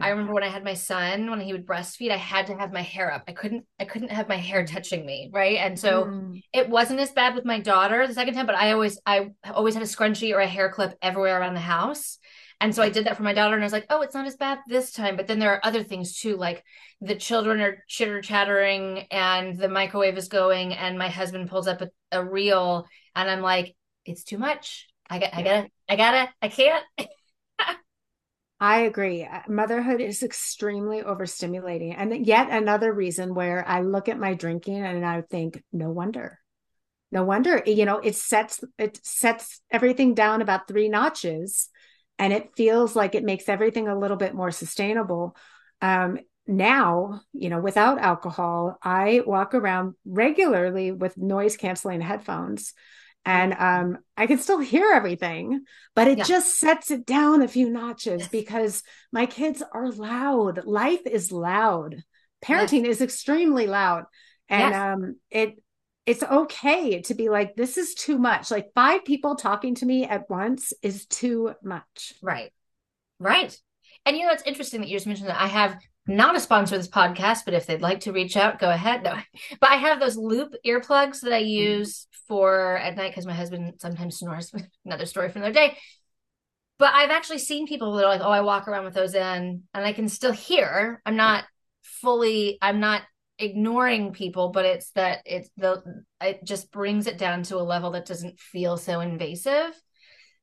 Speaker 1: I remember when I had my son, when he would breastfeed, I had to have my hair up. I couldn't, I couldn't have my hair <laughs> touching me, right? And so mm. it wasn't as bad with my daughter the second time, but I always, I always had a scrunchie or a hair clip everywhere around the house. And so I did that for my daughter, and I was like, oh, it's not as bad this time. But then there are other things too, like the children are chitter chattering, and the microwave is going, and my husband pulls up a, a reel, and I'm like, it's too much. I got, I gotta, I gotta, I can't. <laughs>
Speaker 3: I agree. Uh, motherhood is extremely overstimulating. And yet another reason where I look at my drinking and I think, no wonder. No wonder, you know, it sets it sets everything down about three notches. and it feels like it makes everything a little bit more sustainable. Um, now, you know, without alcohol, I walk around regularly with noise canceling headphones and um, I can still hear everything, but it yeah. just sets it down a few notches because my kids are loud. Life is loud. Parenting yes. is extremely loud, and yes. um, it it's okay to be like, this is too much. Like five people talking to me at once is too much.
Speaker 1: Right, right. And you know, it's interesting that you just mentioned that I have not a sponsor of this podcast, but if they'd like to reach out, go ahead. No, <laughs> but I have those loop earplugs that I mm-hmm. use for at night because my husband sometimes <laughs> snores. Another story from another day. But I've actually seen people that are like, "Oh, I walk around with those in, and I can still hear. I'm not fully. I'm not ignoring people, but it's that it's the. It just brings it down to a level that doesn't feel so invasive.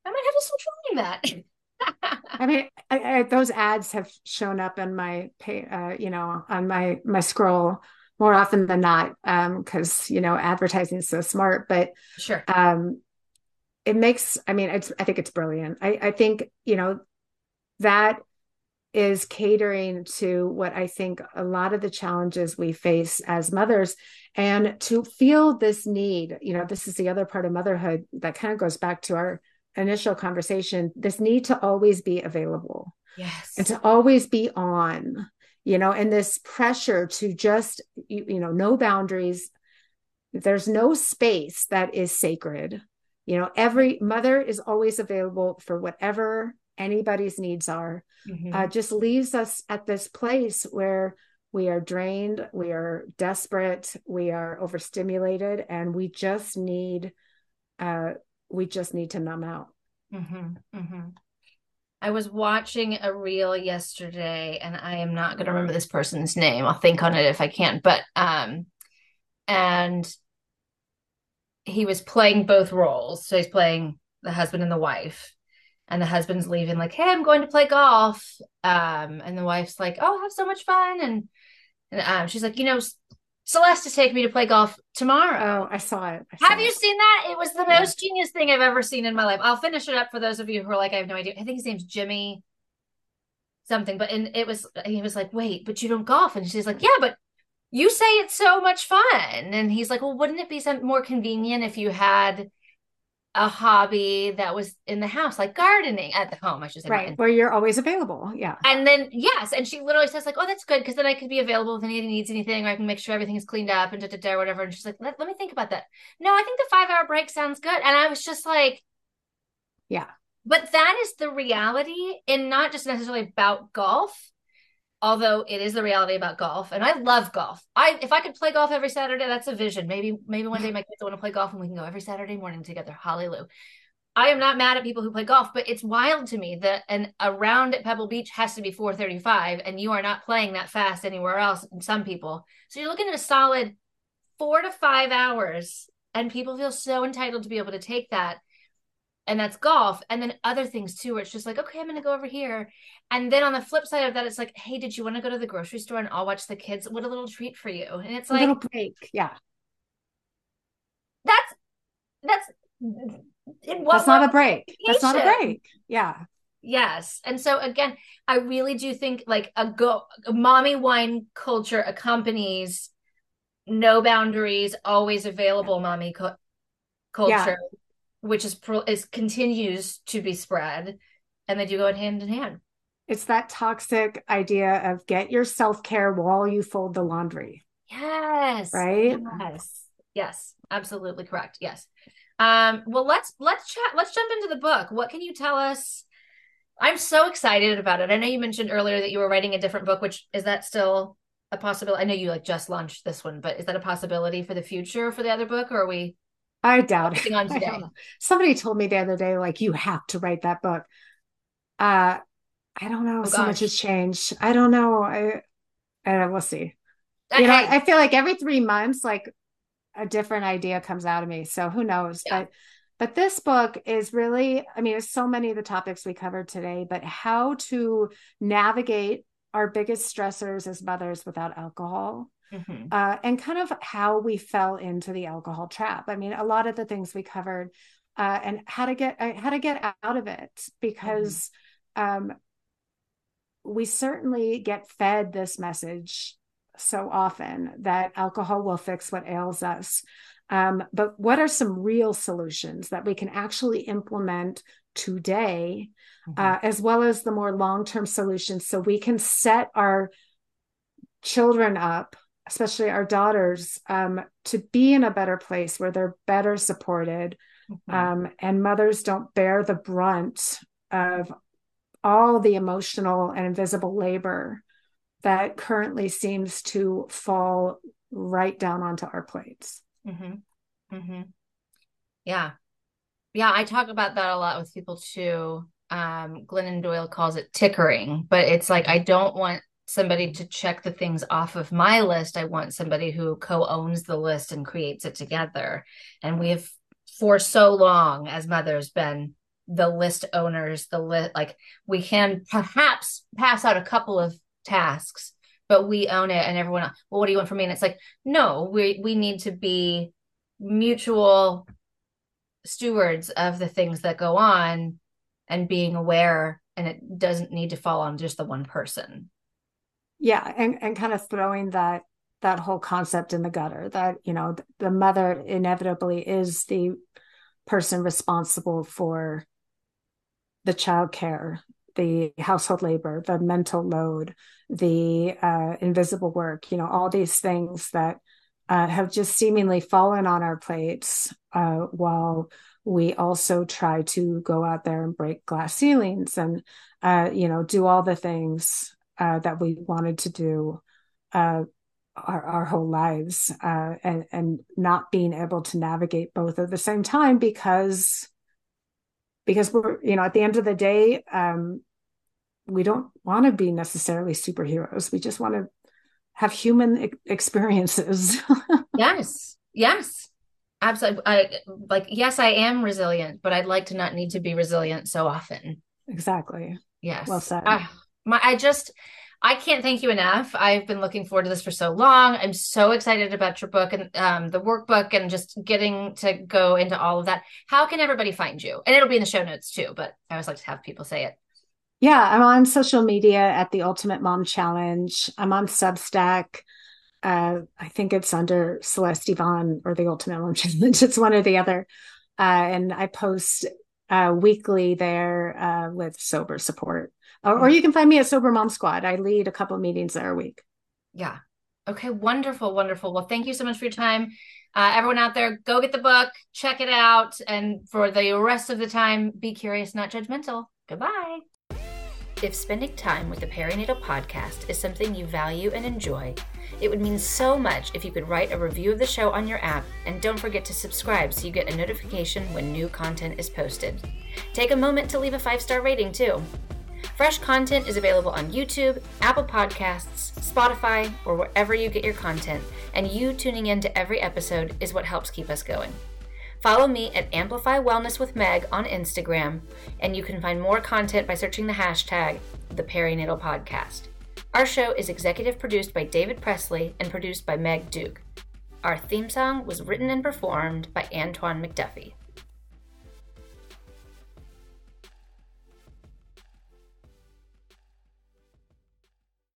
Speaker 1: I might have to start trying that. <laughs>
Speaker 3: I mean, I, I, those ads have shown up in my pay, uh, you know, on my my scroll more often than not, because um, you know, advertising is so smart. But
Speaker 1: sure,
Speaker 3: um, it makes. I mean, it's. I think it's brilliant. I, I think you know that is catering to what I think a lot of the challenges we face as mothers and to feel this need, you know, this is the other part of motherhood that kind of goes back to our initial conversation this need to always be available
Speaker 1: yes.
Speaker 3: and to always be on you know and this pressure to just you, you know no boundaries. There's no space that is sacred. You know every mother is always available for whatever anybody's needs are. Mm-hmm. uh, just leaves us at this place where we are drained we are desperate we are overstimulated and we just need uh, we just need to numb out.
Speaker 1: Mm-hmm, mm-hmm. I was watching a reel yesterday, and I am not going to remember this person's name. I'll think on it if I can. But um, and he was playing both roles. So he's playing the husband and the wife, and the husband's leaving like, "Hey, I'm going to play golf," um, and the wife's like, "Oh, have so much fun," and and um, she's like, "You know, Celeste to take me to play golf tomorrow.
Speaker 3: Oh, I saw it. I saw
Speaker 1: have you seen that? It was the yeah. most genius thing I've ever seen in my life. I'll finish it up for those of you who are like, I have no idea. I think his name's Jimmy something, but and it was he was like, wait, but you don't golf, and she's like, yeah, but you say it's so much fun, and he's like, well, wouldn't it be some more convenient if you had a hobby that was in the house, like gardening at the home, I should say.
Speaker 3: Right. Where you're always available. Yeah.
Speaker 1: And then, yes. And she literally says, like, oh, that's good. Cause then I could be available if anybody needs anything, or I can make sure everything is cleaned up and da da da, whatever. And she's like, let, let me think about that. No, I think the five hour break sounds good. And I was just like,
Speaker 3: yeah.
Speaker 1: But that is the reality and not just necessarily about golf although it is the reality about golf and i love golf. I if i could play golf every saturday that's a vision. Maybe maybe one day my kids want to play golf and we can go every saturday morning together. Hallelujah. I am not mad at people who play golf but it's wild to me that an a round at pebble beach has to be 435 and you are not playing that fast anywhere else and some people. So you're looking at a solid four to five hours and people feel so entitled to be able to take that and that's golf. And then other things too where it's just like okay i'm gonna go over here. And then on the flip side of that it's like hey did you want to go to the grocery store and i'll watch the kids? What a little treat for you. And it's like a
Speaker 3: little break yeah.
Speaker 1: That's that's it wasn't.
Speaker 3: that's not a break. That's not a break. Yeah.
Speaker 1: Yes. And so again i really do think like a go a mommy wine culture accompanies no boundaries always available mommy co- culture. yeah which is is continues to be spread and they do go hand in hand.
Speaker 3: It's that toxic idea of get your self-care while you fold the laundry.
Speaker 1: Yes.
Speaker 3: Right?
Speaker 1: Yes. Yes. Absolutely correct. Yes. Um well let's let's chat let's jump into the book. What can you tell us? I'm so excited about it. I know you mentioned earlier that you were writing a different book which is that still a possibility? I know you like just launched this one but is that a possibility for the future for the other book or are we
Speaker 3: I doubt it. On <laughs> today. Somebody told me the other day, like, you have to write that book. Uh, I don't know. Oh, so gosh. much has changed. I don't know. I, I we'll see. You know, I feel like every three months, like a different idea comes out of me. So who knows? Yeah. But but this book is really, I mean, it's so many of the topics we covered today, but how to navigate our biggest stressors as mothers without alcohol mm-hmm. uh, and kind of how we fell into the alcohol trap. I mean, a lot of the things we covered uh, and how to get uh, how to get out of it because um, we certainly get fed this message so often that alcohol will fix what ails us. Um, but what are some real solutions that we can actually implement today, mm-hmm. uh, as well as the more long term solutions so we can set our children up, especially our daughters, um, to be in a better place where they're better supported mm-hmm. um, and mothers don't bear the brunt of all the emotional and invisible labor that currently seems to fall right down onto our plates.
Speaker 1: Mm-hmm. Mm-hmm. Yeah. Yeah, I talk about that a lot with people too. Um, Glennon Doyle calls it tickering, but it's like I don't want somebody to check the things off of my list. I want somebody who co-owns the list and creates it together. And we have for so long as mothers been the list owners, the list like we can perhaps pass out a couple of tasks, but we own it and everyone else, well, what do you want from me? And it's like, no, we we need to be mutual stewards of the things that go on and being aware and it doesn't need to fall on just the one person
Speaker 3: yeah and, and kind of throwing that that whole concept in the gutter that you know the mother inevitably is the person responsible for the child care the household labor the mental load the uh, invisible work you know all these things that uh, have just seemingly fallen on our plates uh, while we also try to go out there and break glass ceilings and uh, you know do all the things uh, that we wanted to do uh, our, our whole lives uh, and and not being able to navigate both at the same time because because we're you know at the end of the day um, we don't want to be necessarily superheroes we just want to have human experiences. <laughs>
Speaker 1: yes. Yes. Absolutely. I like yes, I am resilient, but I'd like to not need to be resilient so often.
Speaker 3: Exactly.
Speaker 1: Yes.
Speaker 3: Well said.
Speaker 1: I, my I just I can't thank you enough. I've been looking forward to this for so long. I'm so excited about your book and um, the workbook and just getting to go into all of that. How can everybody find you? And it'll be in the show notes too, but I always like to have people say it.
Speaker 3: Yeah, I'm on social media at the Ultimate Mom Challenge. I'm on Substack. Uh, I think it's under Celeste Yvonne or the Ultimate Mom <laughs> Challenge. It's one or the other. Uh, and I post uh, weekly there uh, with sober support. Or, or, you can find me at Sober Mom Squad. I lead a couple meetings there a week.
Speaker 1: Yeah. Okay. Wonderful. Wonderful. Well, thank you so much for your time. Uh, everyone out there, go get the book, check it out. And for the rest of the time, be curious, not judgmental. Goodbye. If spending time with the Perinatal Podcast is something you value and enjoy, it would mean so much if you could write a review of the show on your app and don't forget to subscribe so you get a notification when new content is posted. Take a moment to leave a five star rating too. Fresh content is available on YouTube, Apple Podcasts, Spotify, or wherever you get your content, and you tuning in to every episode is what helps keep us going. Follow me at Amplify Wellness with Meg on Instagram, and you can find more content by searching the hashtag The Perinatal Podcast. Our show is executive produced by David Presley and produced by Meg Duke. Our theme song was written and performed by Antoine McDuffie.